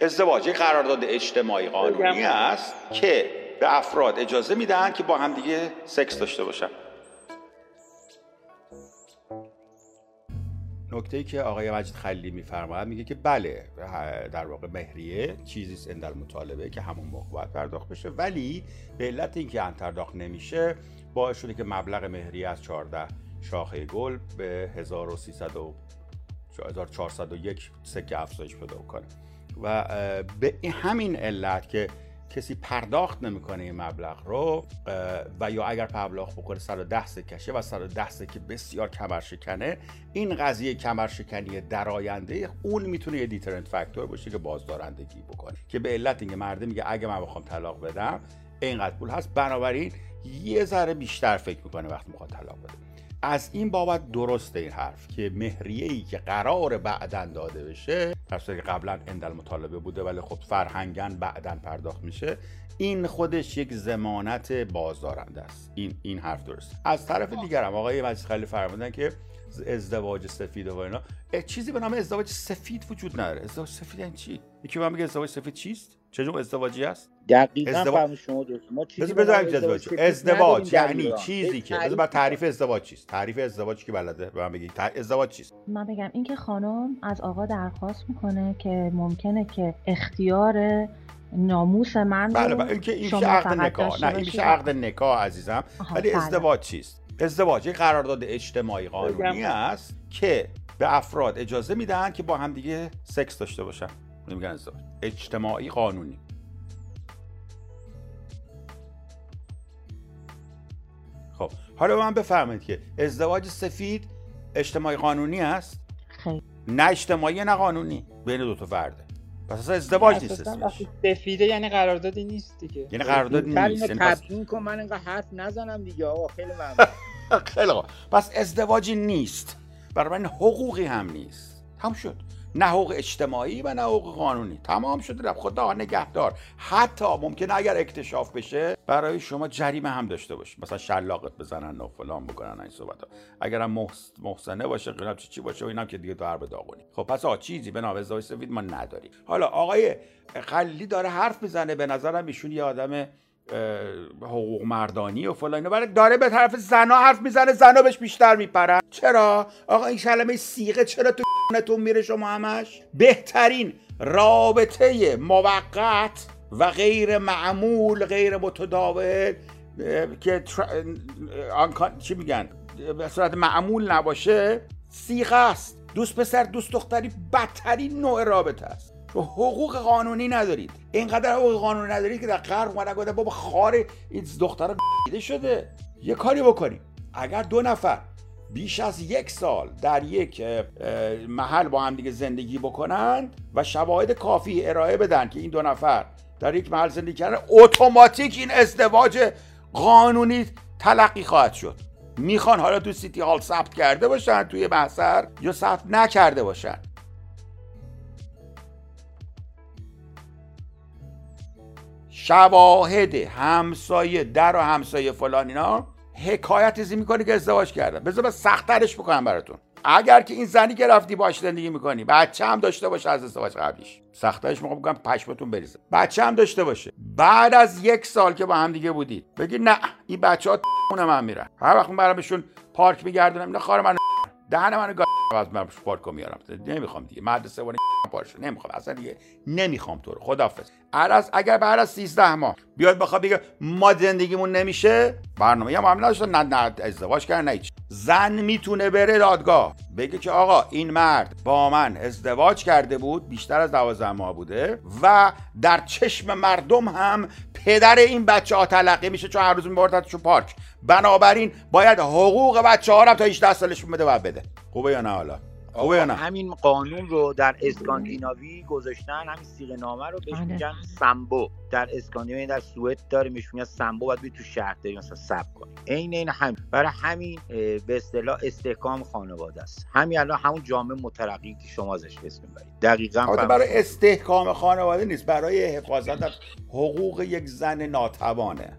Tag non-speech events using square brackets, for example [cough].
ازدواج یک قرارداد اجتماعی قانونی است که به افراد اجازه میدن که با هم دیگه سکس داشته باشن. نکته ای که آقای مجید خلیلی میفرماید میگه که بله در واقع مهریه چیزی است اندل مطالبه که همون موقع باید پرداخت بشه ولی به علت اینکه پرداخت نمیشه باعث شده که مبلغ مهریه از 14 شاخه گل به 1300 و 1401 سکه افزایش پیدا کنه. و به همین علت که کسی پرداخت نمی‌کنه این مبلغ رو و یا اگر پرداخت بکنه 110 سکشه و 110 سکه بسیار کمرشکنه این قضیه کمرشکنی در آینده اون می‌تونه یه دیترنت فاکتور باشه که بازدارندگی بکنه که به علت اینکه مرده میگه اگه من بخوام طلاق بدم اینقدر پول هست. بنابراین یه ذره بیشتر فکر می‌کنه وقتی می‌خواد طلاق بده. از این بابت درسته این حرف که مهریه ای که قرار بعدا داده بشه که قبلا اندل مطالبه بوده ولی خب فرهنگن بعدا پرداخت میشه این خودش یک زمانت بازدارنده است. این این حرف درست از طرف دیگر هم آقای مجید خلیل فرمودن که ازدواج سفید و اینا. چیزی به نام ازدواج سفید وجود نداره. ازدواج سفید یعنی چی؟ یکی من میگه ازدواج سفید چیست؟ چه جور ازدواجی است دقیقاً ازدواج... شما درست ما چیزی ازدواج. ازدواج یعنی چیزی که بذار تعریف ازدواج چیست. تعریف ازدواج که بلده؟ به من بگی ازدواج چیست؟ من بگم اینکه خانم از آقا درخواست می‌کنه که ممکنه که اختیار ناموس من بله بله. اینکه این میشه عقد نکاح. نه این میشه عقد نکاح عزیزم. ولی بله. ازدواج چیست؟ ازدواج یک قرارداد اجتماعی قانونی است که به افراد اجازه میدن که با هم دیگه سکس داشته باشن. میگن ازدواج اجتماعی قانونی. خب حالا من بفرمایید که ازدواج سفید اجتماعی قانونی است؟ خیلی. نه اجتماعی نه قانونی. بین دو تا فرده پس اصلا ازدواج نیست سفیده یعنی قراردادی نیست دیگه. یعنی قرارداد نیست. یعنی تبیین کن من اینقدر حرف نزنم دیگه. آقا خیلی ممنون. [laughs] خیلی پس ازدواجی نیست. برای من حقوقی هم نیست. هم شد. نه حقوق اجتماعی و نه حقوق قانونی. تمام شده رفت. خدا نگهدار. حتی ممکنه اگر اکتشاف بشه برای شما جریمه هم داشته باشه. مثلا شلاقت بزنن و فلان بکنن این صحبت ها. اگر هم محسنه باشه قناب چی باشه و اینم که دیگه تو به داغونی. خب پس آ چیزی به نام ازدواج سفید ما نداریم. حالا آقای خلیلی داره حرف می‌زنه. به نظرم ایشون یه آدم حقوق مردانی و فلان برای داره به طرف زنا حرف می‌زنه زنا بهش بیشتر میپرن. چرا؟ آقا این کلمه سیغه چرا تو تون میره شما همش؟ بهترین رابطه موقت و غیر معمول غیر متداول که آن چی میگن؟ به صورت معمول نباشه سیغه است. دوست پسر دوست دختری بدترین نوع رابطه است. تو حقوق قانونی ندارید. اینقدر حقوق قانونی ندارید که در قرن اومدن گفته بابا خار این دختر شده. یه کاری بکنیم. اگر دو نفر بیش از یک سال در یک محل با هم دیگه زندگی بکنند و شواهد کافی ارائه بدن که این دو نفر در یک محل زندگی کردن اتوماتیک این ازدواج قانونی تلقی خواهد شد. می‌خوان حالا تو سیتی هال ثبت کرده باشن توی محضر یا ثبت نکرده باشن. شواهد همسایه در و همسایه فلان اینا حکایت ازی می‌کنی که ازدواج کردن. بذار سختترش بکنم براتون. اگر که این زنی که رفتی باش زندگی می‌کنی بچه هم داشته باشه از ازدواج قبلیش. سختش می‌خوام بگم پشمتون بریزه. بچه هم داشته باشه. بعد از یک سال که با هم دیگه بودید بگی نه این بچه ها من میرن. هر وقت برام بهشون پارک میگردونم اینا خار من دهن منو از من پارک میارم. نمی‌خوام دیگه. مدرسه ولی پارش نمی‌خوام. اصلا دیگه نمی‌خوام تو رو. خدافظ اگر بعد از 13 ماه بیاد بخواد بگه ما زندگیمون نمیشه برنامه هم هم نداشتن نه نه ازدواج کردن نه زن می‌تونه بره دادگاه. بگه که آقا این مرد با من ازدواج کرده بود بیشتر از 12 ماه بوده و در چشم مردم هم پدر این بچه ها تلقی میشه چون هر روز میبردتشون پارک. بنابراین باید حقوق بچه ها رو تا 18 سالشون بده و بده. خوبه یا نه حالا؟ خوبه نه همین قانون رو در اسکاندیناوی گذاشتن همین سیغه نامه رو بهش بله. میگن سمبو. در اسکاندیناوی یعنی در سوئد داره میش میگن سمبو باید تو شهر داری مثلا سب کنی. عین این هم برای همین به اصطلاح استحکام خانواده است. همین الان همون جامعه مترقی که شما ازش اسم می‌برید دقیقاً برای استحکام خانواده نیست برای حفاظت از حقوق یک زن ناتوانه.